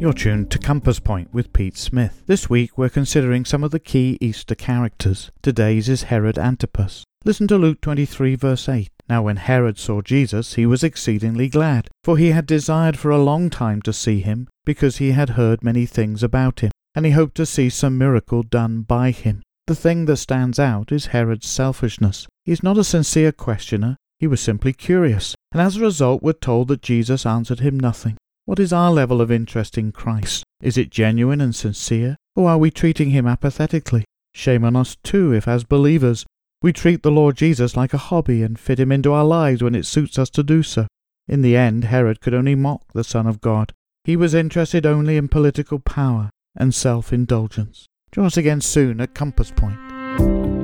You're tuned to Compass Point with Pete Smith. This week we're considering some of the key Easter characters. Today's is Herod Antipas. Listen to Luke 23 verse 8. Now when Herod saw Jesus, he was exceedingly glad, for he had desired for a long time to see him, because he had heard many things about him, and he hoped to see some miracle done by him. The thing that stands out is Herod's selfishness. He's not a sincere questioner, he was simply curious, and as a result we're told that Jesus answered him nothing. What is our level of interest in Christ? Is it genuine and sincere, or are we treating him apathetically? Shame on us too if, as believers, we treat the Lord Jesus like a hobby and fit him into our lives when it suits us to do so. In the end, Herod could only mock the Son of God. He was interested only in political power and self indulgence. Join us again soon at Compass Point.